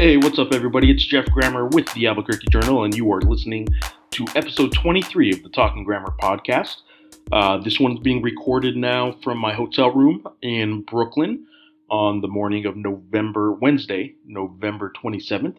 Hey, what's up, everybody? It's Jeff Grammer with the Albuquerque Journal, and you are listening to episode 23 of the Talking Grammar podcast. Uh, this one's being recorded now from my hotel room in Brooklyn on the morning of November, Wednesday, November 27th,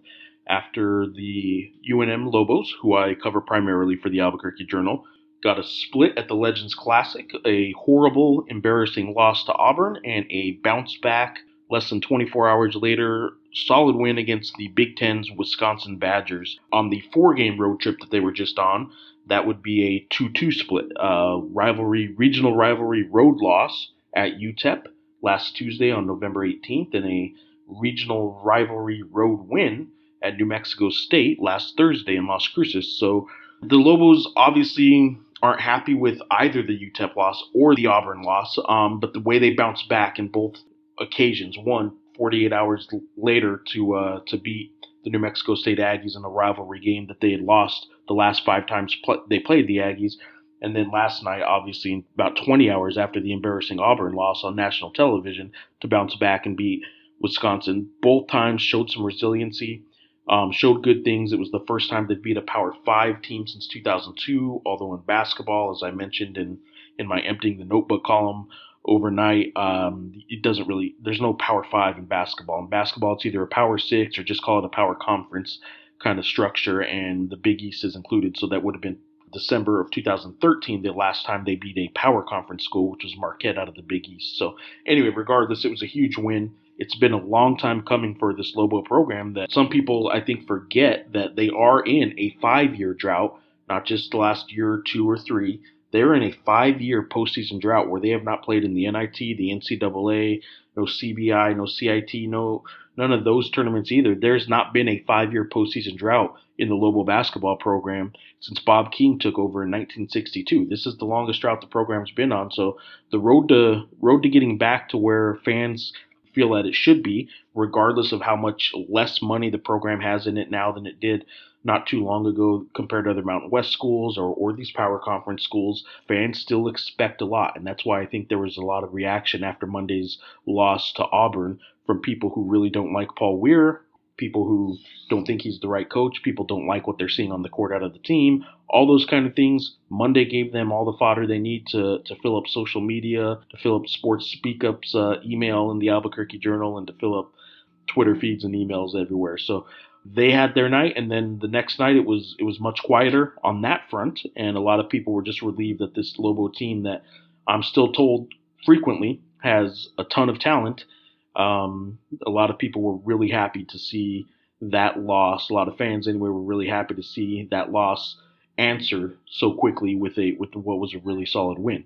after the UNM Lobos, who I cover primarily for the Albuquerque Journal, got a split at the Legends Classic, a horrible, embarrassing loss to Auburn, and a bounce back less than 24 hours later solid win against the Big Ten's Wisconsin Badgers on the four game road trip that they were just on. That would be a 2 2 split. Uh, rivalry, regional rivalry road loss at UTEP last Tuesday on November 18th, and a regional rivalry road win at New Mexico State last Thursday in Las Cruces. So the Lobos obviously aren't happy with either the UTEP loss or the Auburn loss, um, but the way they bounced back in both occasions. One, 48 hours later to uh, to beat the New Mexico State Aggies in a rivalry game that they had lost the last five times pl- they played the Aggies. And then last night, obviously, about 20 hours after the embarrassing Auburn loss on national television, to bounce back and beat Wisconsin. Both times showed some resiliency, um, showed good things. It was the first time they'd beat a Power Five team since 2002. Although in basketball, as I mentioned in in my emptying the notebook column, overnight. Um, it doesn't really. There's no Power Five in basketball. In basketball, it's either a Power Six or just call it a Power Conference kind of structure, and the Big East is included. So that would have been December of 2013, the last time they beat a Power Conference school, which was Marquette out of the Big East. So anyway, regardless, it was a huge win. It's been a long time coming for this Lobo program that some people I think forget that they are in a five-year drought, not just the last year two or three they're in a five year postseason drought where they have not played in the NIT, the NCAA, no CBI, no CIT, no none of those tournaments either. There's not been a five year postseason drought in the Lobo basketball program since Bob King took over in 1962. This is the longest drought the program's been on. So the road to road to getting back to where fans feel that it should be, regardless of how much less money the program has in it now than it did not too long ago compared to other Mountain West schools or, or these power conference schools. Fans still expect a lot, and that's why I think there was a lot of reaction after Monday's loss to Auburn from people who really don't like Paul Weir, people who don't think he's the right coach, people don't like what they're seeing on the court out of the team, all those kind of things. Monday gave them all the fodder they need to, to fill up social media, to fill up sports speak ups, uh, email in the Albuquerque Journal, and to fill up Twitter feeds and emails everywhere. So they had their night, and then the next night it was it was much quieter on that front, and a lot of people were just relieved that this Lobo team that I'm still told frequently has a ton of talent. Um, a lot of people were really happy to see that loss. A lot of fans, anyway, were really happy to see that loss answer so quickly with a with what was a really solid win.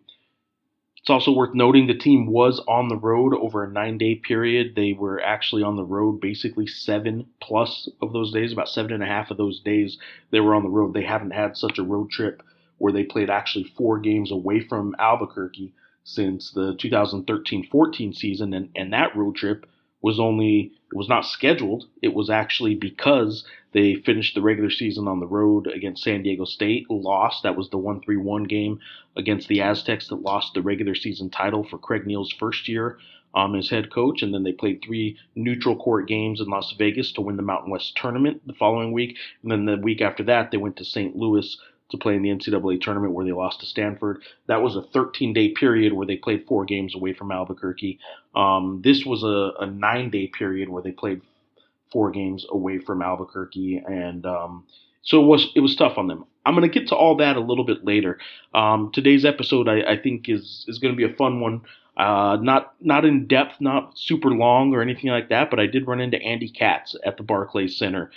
It's also worth noting the team was on the road over a nine day period. They were actually on the road basically seven plus of those days, about seven and a half of those days they were on the road. They haven't had such a road trip where they played actually four games away from Albuquerque since the 2013 14 season. And, and that road trip was only it was not scheduled. It was actually because they finished the regular season on the road against San Diego State, lost. That was the 1-3-1 game against the Aztecs that lost the regular season title for Craig Neal's first year um, as head coach. And then they played three neutral court games in Las Vegas to win the Mountain West tournament the following week. And then the week after that, they went to St. Louis to play in the NCAA tournament where they lost to Stanford. That was a 13 day period where they played four games away from Albuquerque. Um, this was a, a, nine day period where they played four games away from Albuquerque, and um, so it was it was tough on them. I'm going to get to all that a little bit later. Um, today's episode, I, I, think, is is going to be a fun one. Uh, not not in depth, not super long or anything like that, but I did run into Andy Katz at the Barclays Center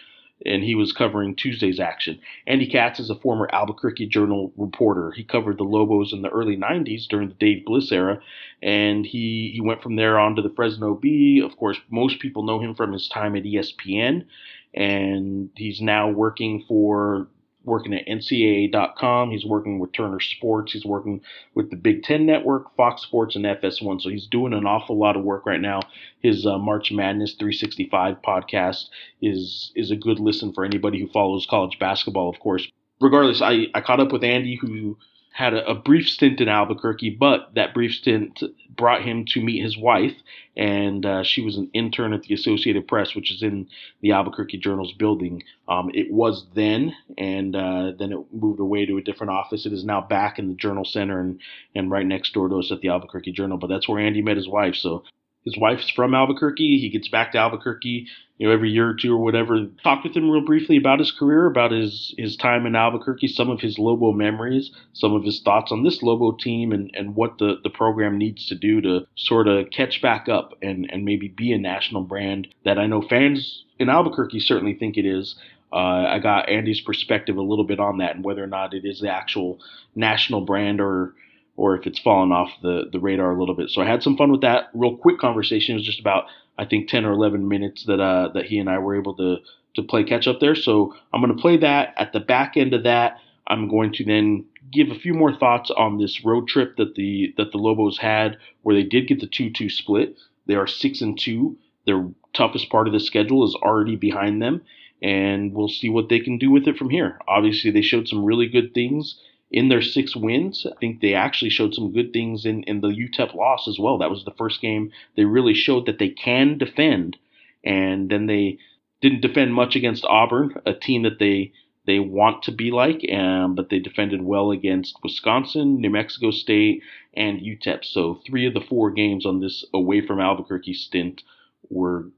and he was covering Tuesday's action. Andy Katz is a former Albuquerque Journal reporter. He covered the Lobos in the early 90s during the Dave Bliss era, and he, he went from there on to the Fresno Bee. Of course, most people know him from his time at ESPN, and he's now working for working at NCAA.com. He's working with Turner Sports. He's working with the Big Ten Network, Fox Sports, and FS1. So he's doing an awful lot of work right now. His uh, March Madness 365 podcast is is a good listen for anybody who follows college basketball, of course. Regardless, I, I caught up with Andy, who had a, a brief stint in Albuquerque, but that brief stint brought him to meet his wife, and uh, she was an intern at the Associated Press, which is in the Albuquerque Journal's building. Um, it was then, and uh, then it moved away to a different office. It is now back in the Journal Center and, and right next door to us at the Albuquerque Journal. But that's where Andy met his wife. So his wife's from Albuquerque. He gets back to Albuquerque, you know, every year or two or whatever. Talked with him real briefly about his career, about his his time in Albuquerque, some of his Lobo memories, some of his thoughts on this Lobo team, and and what the the program needs to do to sort of catch back up and and maybe be a national brand that I know fans in Albuquerque certainly think it is. Uh, I got Andy's perspective a little bit on that and whether or not it is the actual national brand or or if it's fallen off the, the radar a little bit. So I had some fun with that. Real quick conversation. It was just about I think 10 or 11 minutes that uh, that he and I were able to to play catch up there. So I'm going to play that. At the back end of that, I'm going to then give a few more thoughts on this road trip that the that the Lobos had, where they did get the two-two split. They are six and two. Their toughest part of the schedule is already behind them, and we'll see what they can do with it from here. Obviously, they showed some really good things in their six wins, I think they actually showed some good things in, in the UTEP loss as well. That was the first game they really showed that they can defend, and then they didn't defend much against Auburn, a team that they they want to be like, um, but they defended well against Wisconsin, New Mexico State, and UTEP. So three of the four games on this away from Albuquerque stint were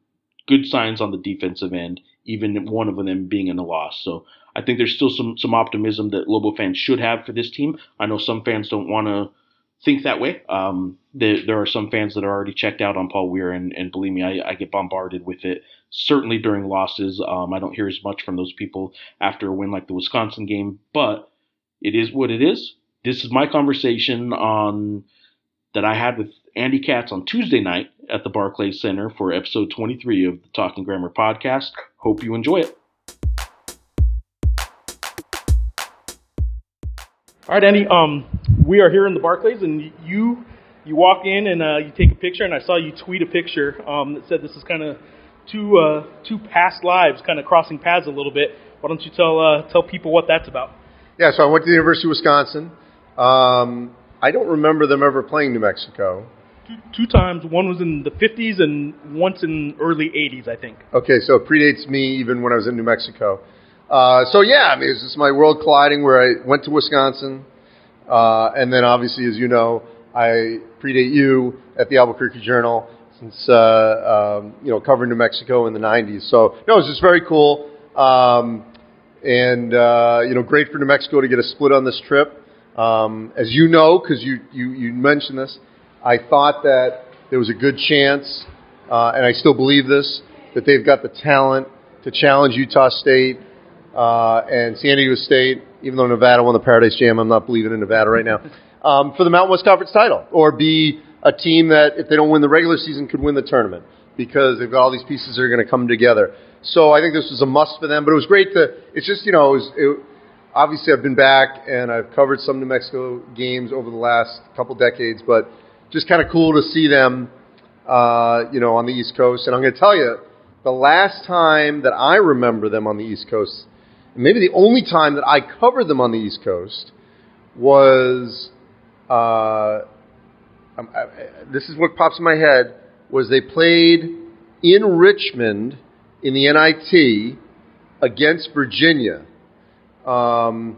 good signs on the defensive end, even one of them being in a loss. So I think there's still some some optimism that Lobo fans should have for this team. I know some fans don't want to think that way. Um, there, there, are some fans that are already checked out on Paul Weir, and, and believe me, I, I, get bombarded with it. Certainly during losses, um, I don't hear as much from those people after a win like the Wisconsin game, but it is what it is. This is my conversation on that I had with Andy Katz on Tuesday night at the Barclays Center for episode 23 of the Talking Grammar podcast. Hope you enjoy it. All right, Andy. Um, we are here in the Barclays, and you you walk in and uh, you take a picture, and I saw you tweet a picture um, that said this is kind of two uh, two past lives kind of crossing paths a little bit. Why don't you tell uh, tell people what that's about? Yeah, so I went to the University of Wisconsin. Um, I don't remember them ever playing New Mexico. Two, two times. One was in the 50s and once in early 80s, I think. Okay, so it predates me even when I was in New Mexico. Uh, so yeah, I mean, it's just my world colliding where I went to Wisconsin, uh, and then obviously, as you know, I predate you at the Albuquerque Journal since uh, um, you know covering New Mexico in the '90s. So no, it's just very cool, um, and uh, you know, great for New Mexico to get a split on this trip. Um, as you know, because you, you you mentioned this, I thought that there was a good chance, uh, and I still believe this, that they've got the talent to challenge Utah State uh, and San Diego State, even though Nevada won the Paradise Jam, I'm not believing in Nevada right now, um, for the Mountain West Conference title, or be a team that, if they don't win the regular season, could win the tournament because they've got all these pieces that are going to come together. So I think this was a must for them, but it was great to. It's just you know, it was, it, obviously I've been back and I've covered some New Mexico games over the last couple decades, but just kind of cool to see them, uh, you know, on the East Coast. And I'm going to tell you, the last time that I remember them on the East Coast maybe the only time that I covered them on the East Coast was uh, um, I, this is what pops in my head was they played in Richmond in the NIT against Virginia, um,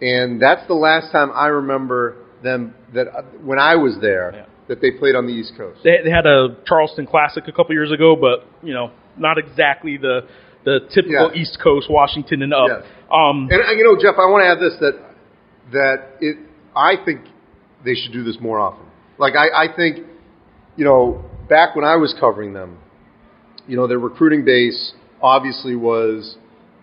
and that's the last time I remember them that uh, when I was there yeah. that they played on the East Coast. They, they had a Charleston Classic a couple years ago, but you know not exactly the the typical yeah. East Coast, Washington and up. Um, and you know, Jeff, I want to add this that that it. I think they should do this more often. Like I, I think, you know, back when I was covering them, you know, their recruiting base obviously was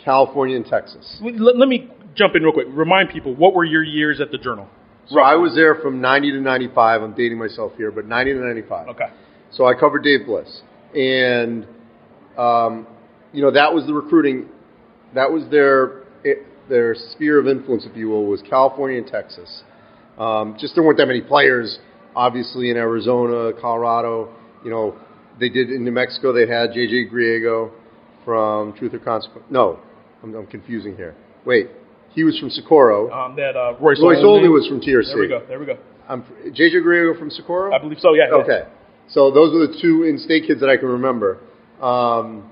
California and Texas. Let, let me jump in real quick. Remind people what were your years at the Journal? So I was there from 90 to 95. I'm dating myself here, but 90 to 95. Okay. So I covered Dave Bliss, and um, you know, that was the recruiting. That was their their sphere of influence, if you will, was California and Texas. Um, just there weren't that many players, obviously, in Arizona, Colorado. You know, they did in New Mexico. They had J.J. Griego from Truth or Consequence. No, I'm, I'm confusing here. Wait, he was from Socorro. Um, that uh, Royce, Royce Olney was from T or C. There we go. There we go. I'm JJ Griego from Socorro. I believe so. Yeah. yeah. Okay, so those are the two in-state kids that I can remember. Um,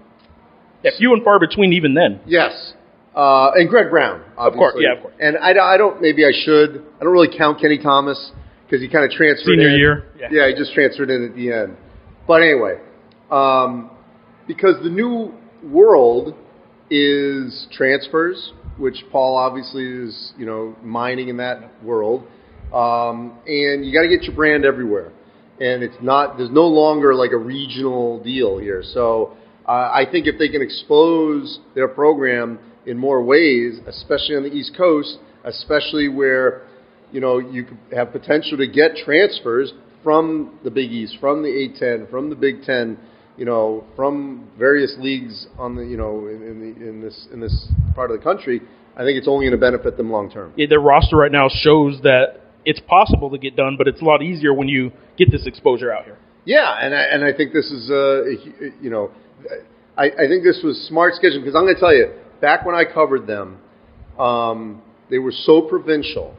Yeah, few and far between even then. yes, uh, and Greg Brown, obviously. course, yeah, of course. And I, I don't. Maybe I should. I don't really count Kenny Thomas because he kind of transferred Senior in. year. Yeah. Yeah. he just transferred in at the end. But anyway, um, because the new world is transfers, which Paul obviously is, you know, mining in that world, um, and you got to get your brand everywhere. And it's not. There's no longer like a regional deal here. So uh, I think if they can expose their program in more ways, especially on the East Coast, especially where you know you have potential to get transfers from the Big East, from the A10, from the Big Ten, you know, from various leagues on the you know in, in, the, in this in this part of the country. I think it's only going to benefit them long term. Yeah, their roster right now shows that it's possible to get done, but it's a lot easier when you get this exposure out here. Yeah, and I, and I think this is uh, a you know, I, I think this was smart scheduling because I'm going to tell you, back when I covered them, um, they were so provincial,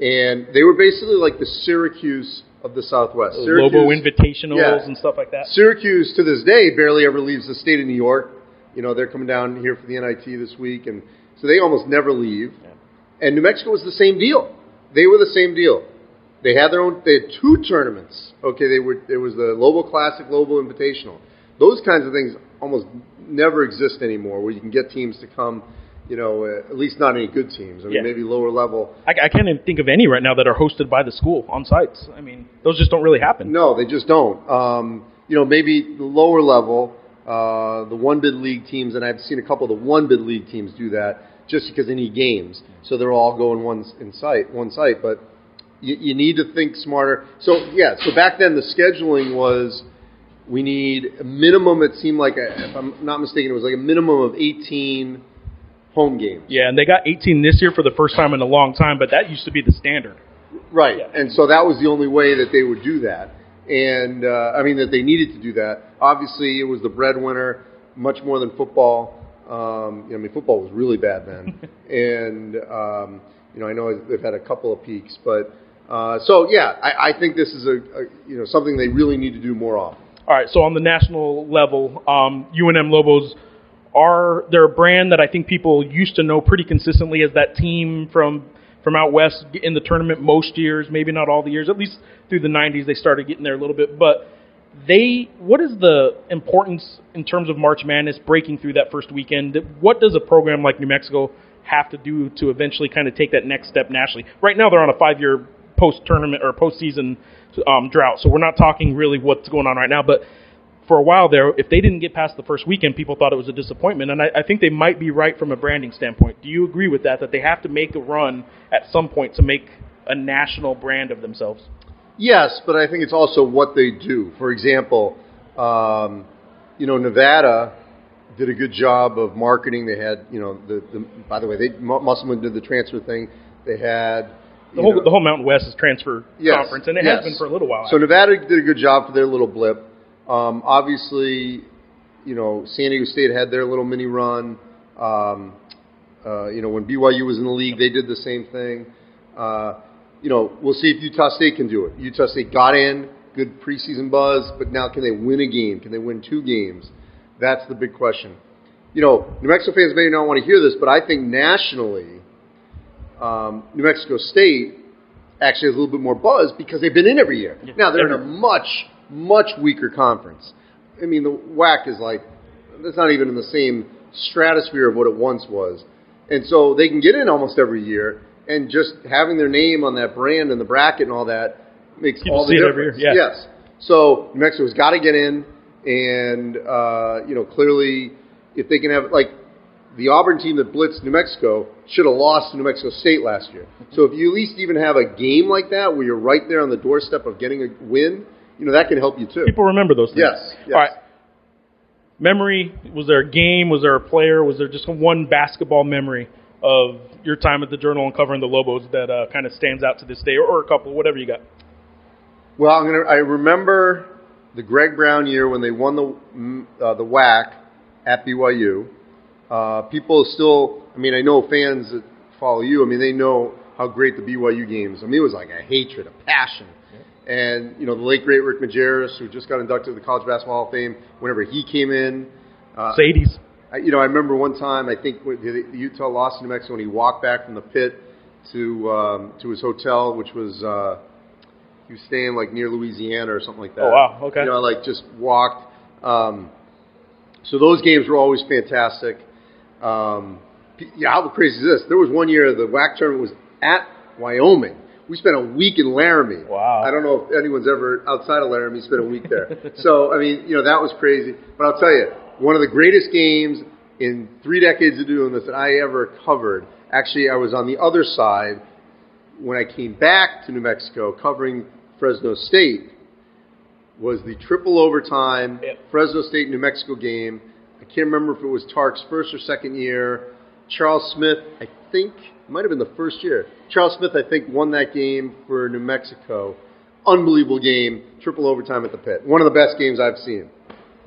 and they were basically like the Syracuse of the Southwest. Lobo Syracuse- Invitationals Yeah. and stuff like that. Syracuse to this day barely ever leaves the state of New York. You know, they're coming down here for the NIT this week, and so they almost never leave. And New Mexico was the same deal. They were the same deal. They had their own. They had two tournaments. Okay, they were. There was the Lobo Classic, Lobo Invitational. Those kinds of things almost never exist anymore, where you can get teams to come. You know, uh, at least not any good teams. I mean, Yeah. maybe lower level. I, I can't even think of any right now that are hosted by the school on sites. I mean, those just don't really happen. No, they just don't. Um, you know, maybe the lower level, uh, the one bid league teams, and I've seen a couple of the one bid league teams do that just because they need games, so they're all going one in site, one site. But you, you need to think smarter. So yeah, so back then the scheduling was we need a minimum. It seemed like, a, if I'm not mistaken, it was like a minimum of 18 home games. Yeah, and they got 18 this year for the first time in a long time, but that used to be the standard. Right. Yeah. And so that was the only way that they would do that. And uh, I mean that they needed to do that. Obviously, it was the breadwinner, much more than football. Um, you know, I mean, football was really bad then, and um, you know, I know they've had a couple of peaks, but uh, so yeah, I, I think this is a, a you know something they really need to do more of. All right, so on the national level, um, UNM Lobos are they're a brand that I think people used to know pretty consistently as that team from from out west in the tournament most years, maybe not all the years, at least through the 90s they started getting there a little bit, but they what is the importance in terms of March Madness breaking through that first weekend? What does a program like New Mexico have to do to eventually kind of take that next step nationally? Right now they're on a 5-year post tournament or postseason um, drought, so we're not talking really what's going on right now, but for a while there, if they didn't get past the first weekend, people thought it was a disappointment, and I, I think they might be right from a branding standpoint. Do you agree with that? That they have to make a run at some point to make a national brand of themselves? Yes, but I think it's also what they do. For example, um, you know, Nevada did a good job of marketing. They had, you know, the, the by the way, they Mu- Musselman did the transfer thing. They had The whole know- the whole Mountain West is transfer Yes, conference, and it yes. has been for a little while. So Nevada did a good job for their little blip. Um, obviously, you know, San Diego State had their little mini run. Um, uh, you know, when BYU was in the league, they did the same thing. Uh, you know, we'll see if Utah State can do it. Utah State got in, good preseason buzz, but now can they win a game? Can they win two games? That's the big question. You know, New Mexico fans may not want to hear this, but I think nationally, um, New Mexico State actually has a little bit more buzz because they've been in every year. Yeah, now they're in a much, much weaker conference. I mean, the WAC is like that's not even in the same stratosphere of what it once was, and so they can get in almost every year. And just having their name on that brand and the bracket and all that makes People all the see it every difference. year, yeah. Yes. So New Mexico's got to get in, and uh, you know clearly if they can have like the Auburn team that blitzed New Mexico should have lost to New Mexico State last year. So if you at least even have a game like that where you're right there on the doorstep of getting a win, you know that can help you too. people remember those things. Yes, yes. All right. Memory was there a game? Was there a player? Was there just one basketball memory of your time at the Journal and covering the Lobos that uh, kind of stands out to this day, or, or a couple, whatever you got? Well, I'm gonna. I remember the Greg Brown year when they won the mm, uh, the WAC at BYU. Uh, people still. I mean, I know fans that follow you. I mean, they know how great the BYU games. I mean, it was like a hatred, a passion. And you know, the late great Rick Majerus, who just got inducted to the College Basketball Hall of Fame, whenever he came in, uh, Sadies. I, you know, I remember one time I think the, the Utah lost to New Mexico, and he walked back from the pit to um, to his hotel, which was uh, he was staying like near Louisiana or something like that. Oh wow, okay. You know, like just walked. Um, so those games were always fantastic. Um, yeah, how crazy is this? There was one year the WAC tournament was at Wyoming. We spent a week in Laramie. Wow. I don't know if anyone's ever outside of Laramie spent a week there. so I mean, you know, that was crazy. But I'll tell you, one of the greatest games in three decades of doing this that I ever covered. Actually, I was on the other side when I came back to New Mexico covering Fresno State. Was the triple overtime Yep. Fresno State New Mexico game? I can't remember if it was Tark's first or second year. Charles Smith, I think, might have been the first year. Charles Smith, I think, won that game for New Mexico. Unbelievable game, triple overtime at the pit. One of the best games I've seen.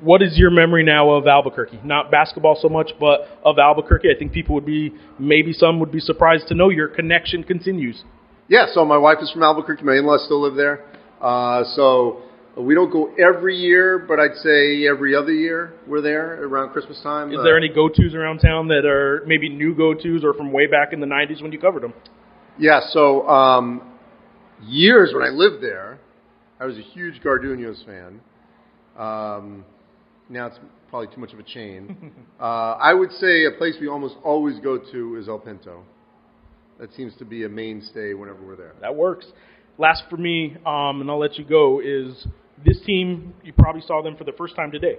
What is your memory now of Albuquerque? Not basketball so much, but of Albuquerque. I think people would be, maybe some would be surprised to know your connection continues. Yeah, so my wife is from Albuquerque. My in-laws still live there. Uh, so we don't go every year, but I'd say every other year we're there around Christmas time. Is Uh, there any go-tos around town that are maybe new go-tos or from way back in the '90s when you covered them? Yeah, so um, years when I lived there, I was a huge Garduño's fan. Um, now it's probably too much of a chain. uh, I would say a place we almost always go to is El Pinto. That seems to be a mainstay whenever we're there. That works. Last for me, um, and I'll let you go, is this team. You probably saw them for the first time today.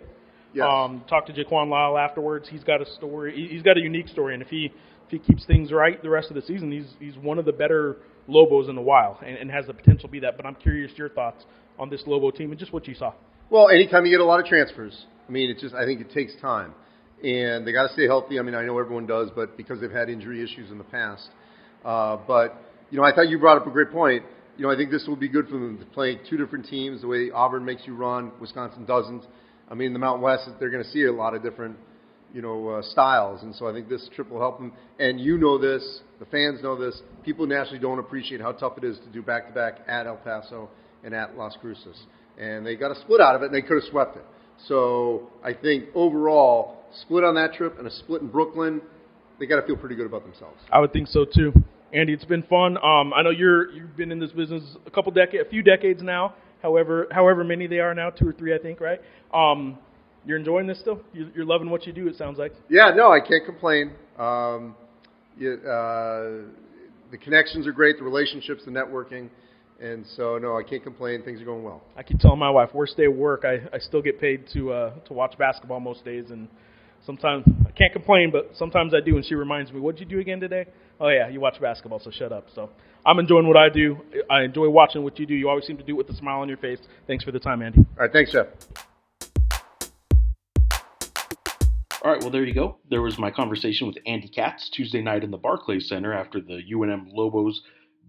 Yes. Um, talked to Jaquan Lyle afterwards. He's got a story. he- He's got a unique story, and if he if he keeps things right the rest of the season, he's he's one of the better Lobos in a while, and, and has the potential to be that. But I'm curious your thoughts on this Lobo team and just what you saw. Well, anytime you get a lot of transfers, I mean, it's just I think it takes time, and they got to stay healthy. I mean, I know everyone does, but because they've had injury issues in the past. Uh, but you know, I thought you brought up a great point. You know, I think this will be good for them to play two different teams. The way Auburn makes you run, Wisconsin doesn't. I mean, the Mountain West, they're going to see a lot of different, you know, uh, styles, and so I think this trip will help them. And you know this, the fans know this. People nationally don't appreciate how tough it is to do back to back at El Paso and at Las Cruces, and they got a split out of it, and they could have swept it. So I think overall, split on that trip and a split in Brooklyn, they got to feel pretty good about themselves. I would think so too. Andy, it's been fun. Um, I know you're you've been in this business a couple decades, a few decades now. However, however many they are now, two or three, I think, right? Um, you're enjoying this still. You're, you're loving what you do. It sounds like. Yeah, no, I can't complain. Um, uh, the connections are great, the relationships, the networking, and so no, I can't complain. Things are going well. I keep telling my wife, worst day of work, I, I still get paid to uh, to watch basketball most days, and sometimes I can't complain, but sometimes I do, and she reminds me, "What'd you do again today?" Oh yeah, you watch basketball, so shut up. So I'm enjoying what I do. I enjoy watching what you do. You always seem to do it with a smile on your face. Thanks for the time, Andy. All right, thanks, Jeff. All right, well, there you go. There was my conversation with Andy Katz Tuesday night in the Barclays Center after the UNM Lobos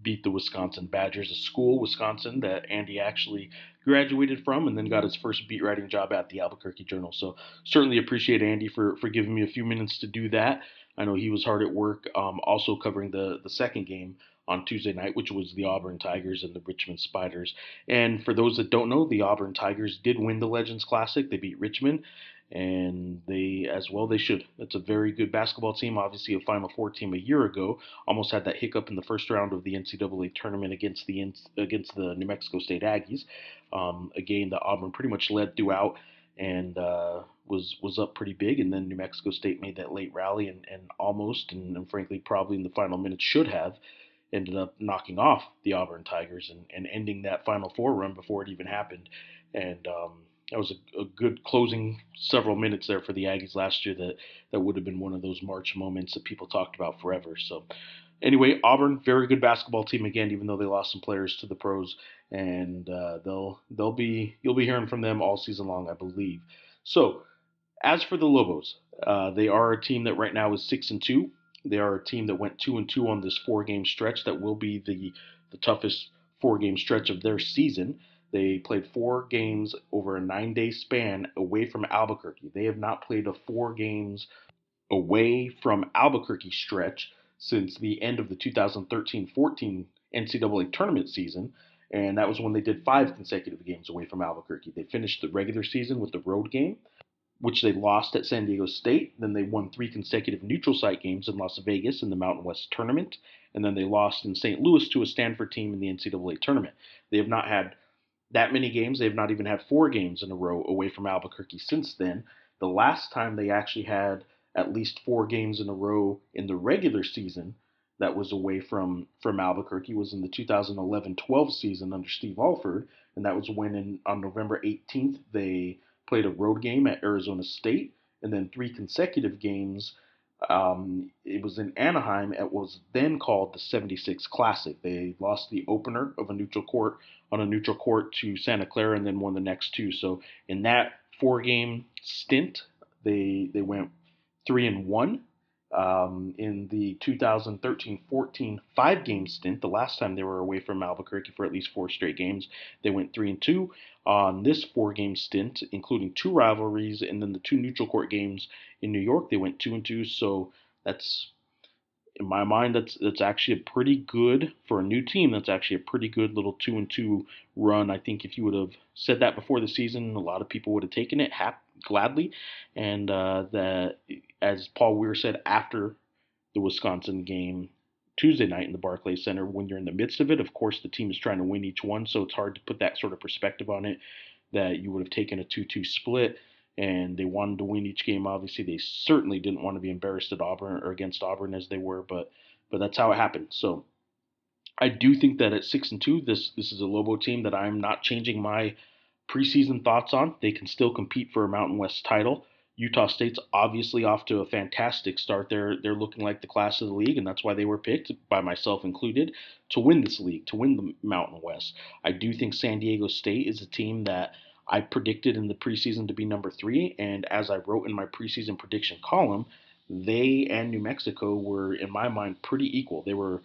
beat the Wisconsin Badgers, a school, Wisconsin, that Andy actually graduated from and then got his first beat writing job at the Albuquerque Journal. So certainly appreciate Andy for, for giving me a few minutes to do that. I know he was hard at work um, also covering the, the second game on Tuesday night, which was the Auburn Tigers and the Richmond Spiders. And for those that don't know, the Auburn Tigers did win the Legends Classic. They beat Richmond and they as well they should. It's a very good basketball team. Obviously, a Final Four team a year ago almost had that hiccup in the first round of the NCAA tournament against the against the New Mexico State Aggies, um, a game that Auburn pretty much led throughout and uh, was was up pretty big. And then New Mexico State made that late rally and, and almost and, and frankly probably in the final minutes should have ended up knocking off the Auburn Tigers and, and ending that Final Four run before it even happened. And um, that was a, a, good closing several minutes there for the Aggies last year. That that would have been one of those March moments that people talked about forever. So anyway, Auburn, very good basketball team again, even though they lost some players to the pros, and uh, they'll they'll be you'll be hearing from them all season long, I believe. So as for the Lobos, uh, they are a team that right now is six and two. They are a team that went two and two on this four game stretch. That will be the the toughest four game stretch of their season. They played four games over a nine day span away from Albuquerque. They have not played a four games away from Albuquerque stretch since the end of the 2013-14 NCAA tournament season, and that was when they did five consecutive games away from Albuquerque. They finished the regular season with the road game, which they lost at San Diego State. Then they won three consecutive neutral site games in Las Vegas in the Mountain West tournament, and then they lost in St. Louis to a Stanford team in the NCAA tournament. They have not had that many games. They have not even had four games in a row away from Albuquerque since then. The last time they actually had at least four games in a row in the regular season that was away from from Albuquerque was in the 2011-12 season under Steve Alford, and that was when in, on November 18th they played a road game at Arizona State, and then three consecutive games. Um, it was in Anaheim. It was then called the 76 Classic. They lost the opener of a neutral court on a neutral court to Santa Clara, and then won the next two. So in that four-game stint, they they went three and one. Um, in the 2013-14 five-game stint, the last time they were away from Albuquerque for at least four straight games, they went three and two. On this four-game stint, including two rivalries and then the two neutral court games in New York, they went two and two. So that's in my mind, that's that's actually a pretty good for a new team. That's actually a pretty good little two and two run. I think if you would have said that before the season, a lot of people would have taken it hap- gladly. And uh, that, as Paul Weir said after the Wisconsin game Tuesday night in the Barclays Center, when you're in the midst of it, of course the team is trying to win each one, so it's hard to put that sort of perspective on it. That you would have taken a two-two split and they wanted to win each game. Obviously, they certainly didn't want to be embarrassed at Auburn or against Auburn as they were, but but that's how it happened. So I do think that at six and two, this this is a Lobo team that I'm not changing my preseason thoughts on. They can still compete for a Mountain West title. Utah State's obviously off to a fantastic start. They're they're looking like the class of the league, and that's why they were picked, by myself included, to win this league, to win the Mountain West. I do think San Diego State is a team that I predicted in the preseason to be number three, and as I wrote in my preseason prediction column, they and New Mexico were, in my mind, pretty equal. They were,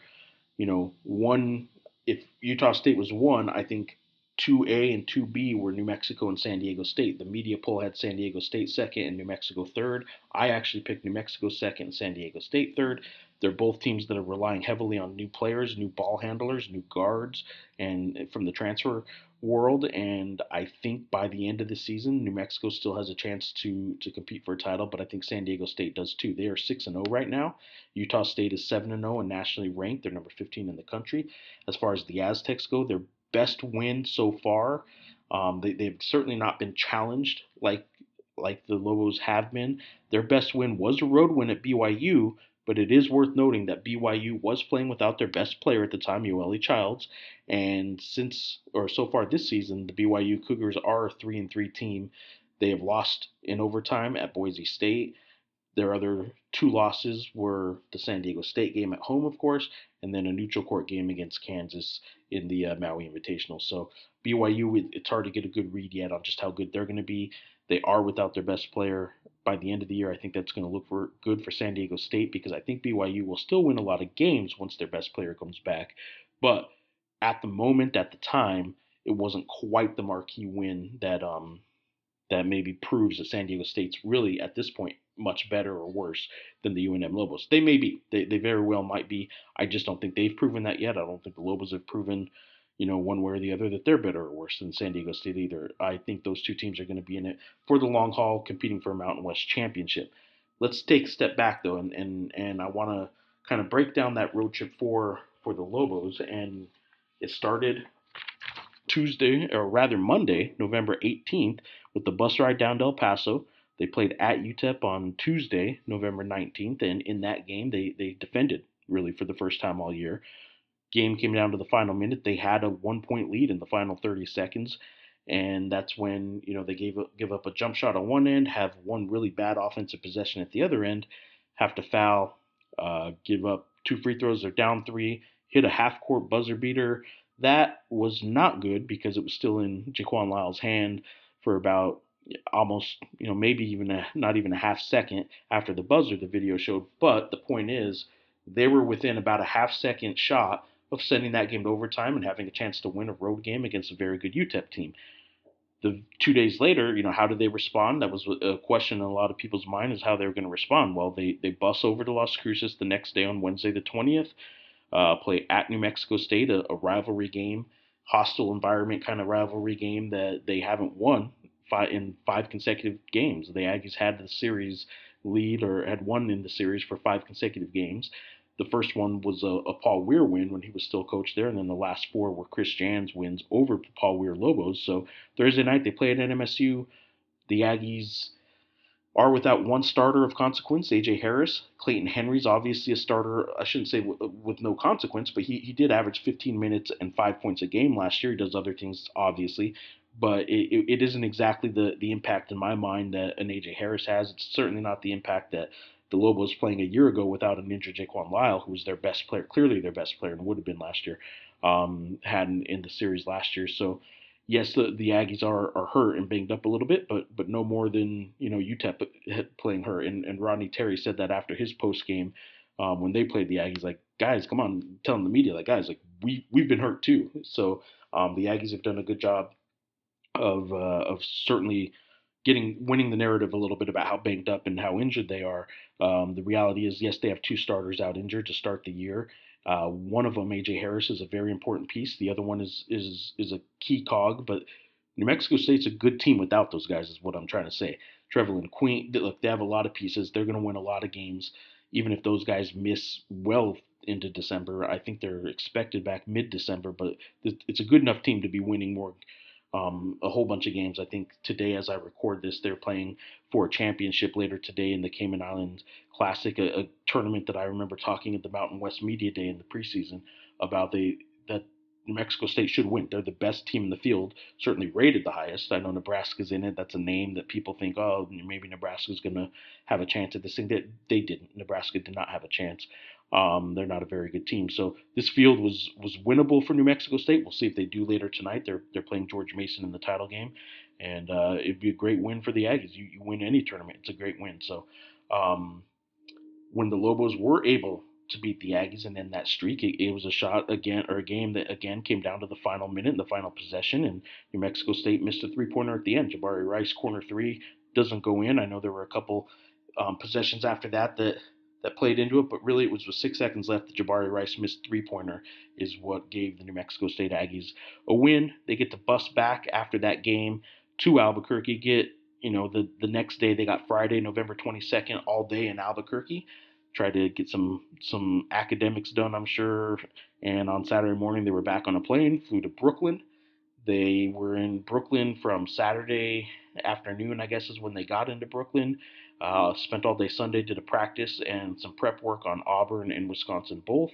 you know, one. If Utah State was one, I think 2A and 2B were New Mexico and San Diego State. The media poll had San Diego State second and New Mexico third. I actually picked New Mexico second and San Diego State third. They're both teams that are relying heavily on new players, new ball handlers, new guards, and from the transfer world. And I think by the end of the season, New Mexico still has a chance to to compete for a title, but I think San Diego State does too. They are six and zero right now. Utah State is seven and zero and nationally ranked. They're number fifteen in the country. As far as the Aztecs go, they're best win so far. Um, they, they've certainly not been challenged like like the Lobos have been. Their best win was a road win at BYU, but it is worth noting that BYU was playing without their best player at the time, Yoeli Childs, and since or so far this season, the BYU Cougars are a three and three team. They have lost in overtime at Boise State. Their other two losses were the San Diego State game at home, of course, and then a neutral court game against Kansas in the uh, Maui Invitational. So BYU, it's hard to get a good read yet on just how good they're going to be. They are without their best player. By the end of the year, I think that's going to look for good for San Diego State because I think BYU will still win a lot of games once their best player comes back. But at the moment, at the time, it wasn't quite the marquee win that um that maybe proves that San Diego State's really at this point much better or worse than the UNM Lobos. They may be. They, they very well might be. I just don't think they've proven that yet. I don't think the Lobos have proven, you know, one way or the other that they're better or worse than San Diego State either. I think those two teams are going to be in it for the long haul, competing for a Mountain West championship. Let's take a step back though, and and, and I want to kind of break down that road trip for for the Lobos, and it started Tuesday, or rather Monday, November 18th, with the bus ride down to El Paso. They played at UTEP on Tuesday, November 19th, and in that game, they, they defended really for the first time all year. Game came down to the final minute. They had a one point lead in the final 30 seconds, and that's when you know they gave give up a jump shot on one end, have one really bad offensive possession at the other end, have to foul, uh, give up two free throws. They're down three, hit a half court buzzer beater. That was not good because it was still in Jaquan Lyle's hand for about almost, you know, maybe even a, not even a half second after the buzzer the video showed. But the point is, they were within about a half second shot of sending that game to overtime and having a chance to win a road game against a very good UTEP team. the two days later, you know, how did they respond? That was a question in a lot of people's mind is how they were going to respond. Well, they they bus over to Las Cruces the next day on Wednesday the twentieth, uh, play at New Mexico State, a, a rivalry game, hostile environment kind of rivalry game that they haven't won five, in five consecutive games. The Aggies had the series lead or had won in the series for five consecutive games. The first one was a, a, Paul Weir win when he was still coach there, and then the last four were Chris Jans wins over Paul Weir Lobos. So Thursday night they played at MSU. The Aggies are without one starter of consequence, AJ Harris. Clayton Henry's obviously a starter. I shouldn't say w- with no consequence, but he, he did average 15 minutes and five points a game last year. He does other things, obviously, but it, it, isn't exactly the, the impact in my mind that an AJ Harris has. It's certainly not the impact that the Lobos playing a year ago without an injured Jaquan Lyle, who was their best player, clearly their best player, and would have been last year, um, had in, in, the series last year. So, yes, the, the Aggies are, are hurt and banged up a little bit, but but no more than you know UTEP playing hurt. And, and Rodney Terry said that after his post game um, when they played the Aggies, like guys, come on, telling the media, like guys, like we we've been hurt too. So um, the Aggies have done a good job of uh, of certainly getting winning the narrative a little bit about how banged up and how injured they are. Um, the reality is, yes, they have two starters out injured to start the year. Uh, one of them, AJ Harris, is a very important piece. The other one is is is a key cog. But New Mexico State's a good team without those guys. Is what I'm trying to say. Trevelin Queen, look, they have a lot of pieces. They're going to win a lot of games, even if those guys miss well into December. I think they're expected back mid December, but it's a good enough team to be winning more um, a whole bunch of games. I think today, as I record this, they're playing for a championship later today in the Cayman Islands Classic, a, a, tournament that I remember talking at the Mountain West Media Day in the preseason about the that New Mexico State should win. They're the best team in the field, certainly rated the highest. I know Nebraska's in it. That's a name that people think, oh, maybe Nebraska's going to have a chance at this thing. They, they didn't. Nebraska did not have a chance. Um, they're not a very good team. So this field was was winnable for New Mexico State. We'll see if they do later tonight. They're they're playing George Mason in the title game, and uh, it'd be a great win for the Aggies. You, you win any tournament, it's a great win. So um, when the Lobos were able to beat the Aggies and end that streak, it, it was a shot again or a game that again came down to the final minute, and the final possession, and New Mexico State missed a three pointer at the end. Jabari Rice corner three doesn't go in. I know there were a couple um, possessions after that that that played into it, but really it was with six seconds left. The Jabari Rice missed three pointer is what gave the New Mexico State Aggies a win. They get to bus back after that game to Albuquerque. Get you know the the next day they got Friday, November 22nd, all day in Albuquerque. Try to get some some academics done, I'm sure. And on Saturday morning they were back on a plane, flew to Brooklyn. They were in Brooklyn from Saturday afternoon, I guess, is when they got into Brooklyn. Uh, spent all day Sunday, did a practice and some prep work on Auburn and Wisconsin both.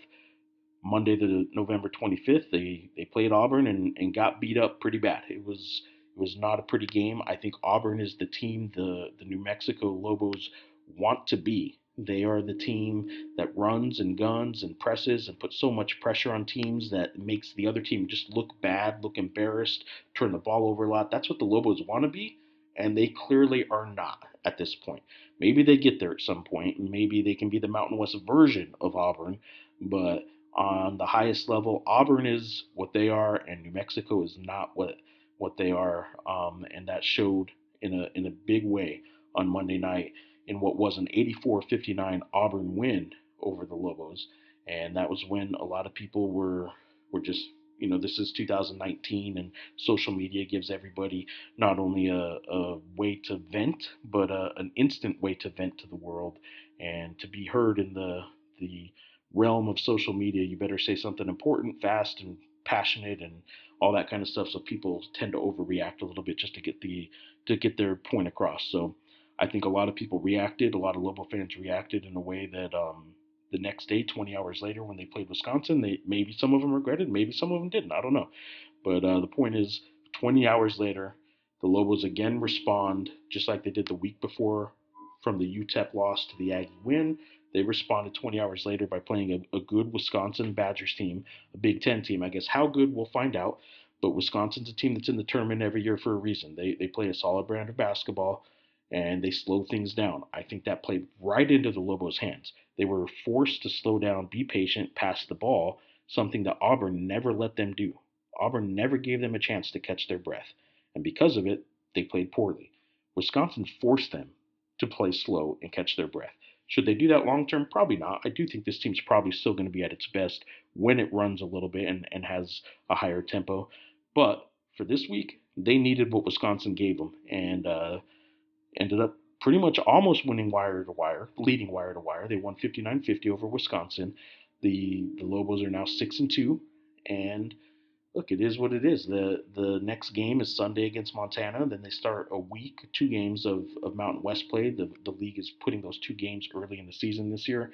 Monday, the November 25th, they, they played Auburn and, and got beat up pretty bad. It was it was not a pretty game. I think Auburn is the team the, the New Mexico Lobos want to be. They are the team that runs and guns and presses and puts so much pressure on teams that makes the other team just look bad, look embarrassed, turn the ball over a lot. That's what the Lobos want to be and they clearly are not at this point. Maybe they get there at some point, and maybe they can be the Mountain West version of Auburn, but on the highest level, Auburn is what they are, and New Mexico is not what what they are, um, and that showed in a in a big way on Monday night in what was an 84-59 Auburn win over the Lobos, and that was when a lot of people were were just you know this is 2019 and social media gives everybody not only a, a way to vent but a, an instant way to vent to the world. And to be heard in the the realm of social media you better say something important fast and passionate and all that kind of stuff so people tend to overreact a little bit just to get the to get their point across. So i think a lot of people reacted a lot of local fans reacted in a way that um, the next day, 20 hours later, when they played Wisconsin, they maybe some of them regretted, maybe some of them didn't. I don't know. But uh, the point is, 20 hours later, the Lobos again respond just like they did the week before from the UTEP loss to the Aggie win. They responded 20 hours later by playing a, a good Wisconsin Badgers team, a Big Ten team. I guess how good we'll find out. But Wisconsin's a team that's in the tournament every year for a reason. They they play a solid brand of basketball and they slow things down. I think that played right into the Lobos' hands. They were forced to slow down, be patient, pass the ball, something that Auburn never let them do. Auburn never gave them a chance to catch their breath. and because of it, they played poorly. Wisconsin forced them to play slow and catch their breath. Should they do that long term? Probably not. I do think this team's probably still going to be at its best when it runs a little bit and, and has a higher tempo. But for this week, they needed what Wisconsin gave them and uh, ended up pretty much almost winning wire to wire, leading wire to wire. They won 59-50 over Wisconsin. The the Lobos are now six and two, and look, it is what it is. the The next game is Sunday against Montana. Then they start a week, two games of, of Mountain West play. The the league is putting those two games early in the season this year,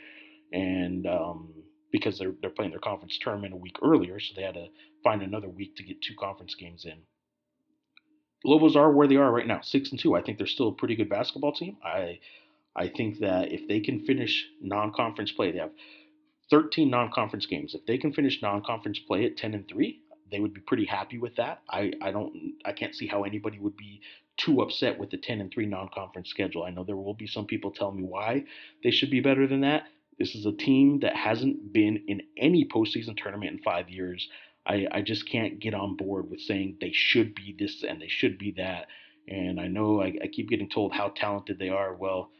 and um, because they're they're playing their conference tournament a week earlier, so they had to find another week to get two conference games in. Lobos are where they are right now, six and two. I think they're still a pretty good basketball team. I I think that if they can finish non-conference play, they have 13 non-conference games. If they can finish non-conference play at 10 and three, they would be pretty happy with that. I, I don't I can't see how anybody would be too upset with the 10 and 3 non-conference schedule. I know there will be some people telling me why they should be better than that. This is a team that hasn't been in any postseason tournament in five years. I, I just can't get on board with saying they should be this and they should be that. And I know I, I keep getting told how talented they are. Well,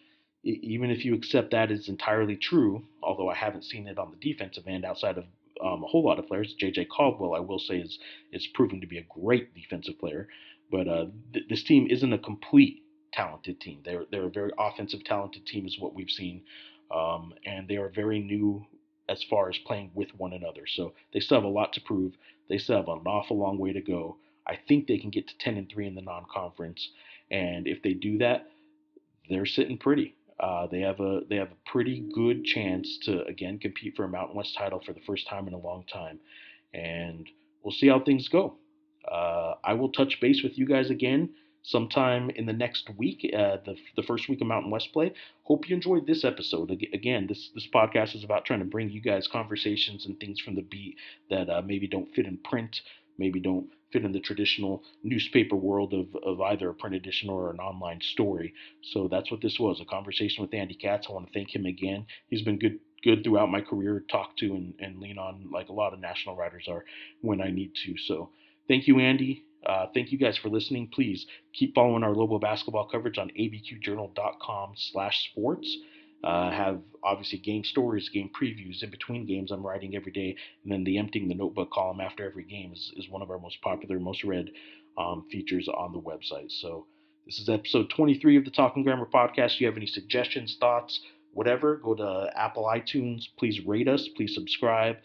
even if you accept that is entirely true, although I haven't seen it on the defensive end outside of um, a whole lot of players, J.J. Caldwell, I will say, is is proven to be a great defensive player. But uh, th- this team isn't a complete talented team. They're they're a very offensive talented team, is what we've seen, um, and they are very new as far as playing with one another. So they still have a lot to prove. They still have an awful long way to go. I think they can get to 10 and 3 in the non-conference, and if they do that, they're sitting pretty. Uh, they have a they have a pretty good chance to again compete for a Mountain West title for the first time in a long time, and we'll see how things go. Uh, I will touch base with you guys again sometime in the next week, uh, the, the first week of Mountain West play. Hope you enjoyed this episode. Again, this this podcast is about trying to bring you guys conversations and things from the beat that uh, maybe don't fit in print, maybe don't fit in the traditional newspaper world of, of either a print edition or an online story. So that's what this was a conversation with Andy Katz. I want to thank him again. He's been good good throughout my career, talk to and, and lean on like a lot of national writers are when I need to. So thank you, Andy. Uh, thank you guys for listening. Please keep following our Lobo basketball coverage on abqjournal.com slash sports. Uh, have obviously game stories, game previews in between games I'm writing every day, and then the emptying the notebook column after every game is, is one of our most popular, most read um, features on the website. So this is episode 23 of the Talking Grammar podcast. If you have any suggestions, thoughts, whatever, go to Apple iTunes. Please rate us. Please subscribe.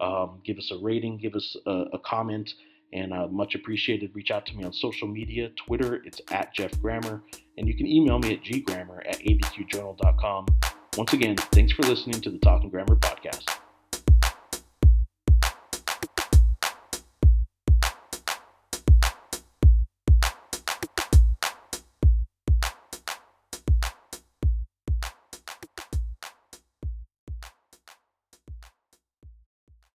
Um, give us a rating. Give us a, a comment and uh, much appreciated. Reach out to me on social media Twitter, it's at Geoff Grammer, and you can email me at ggrammer at abqjournal.com. Once again, thanks for listening to the Talking Grammar podcast.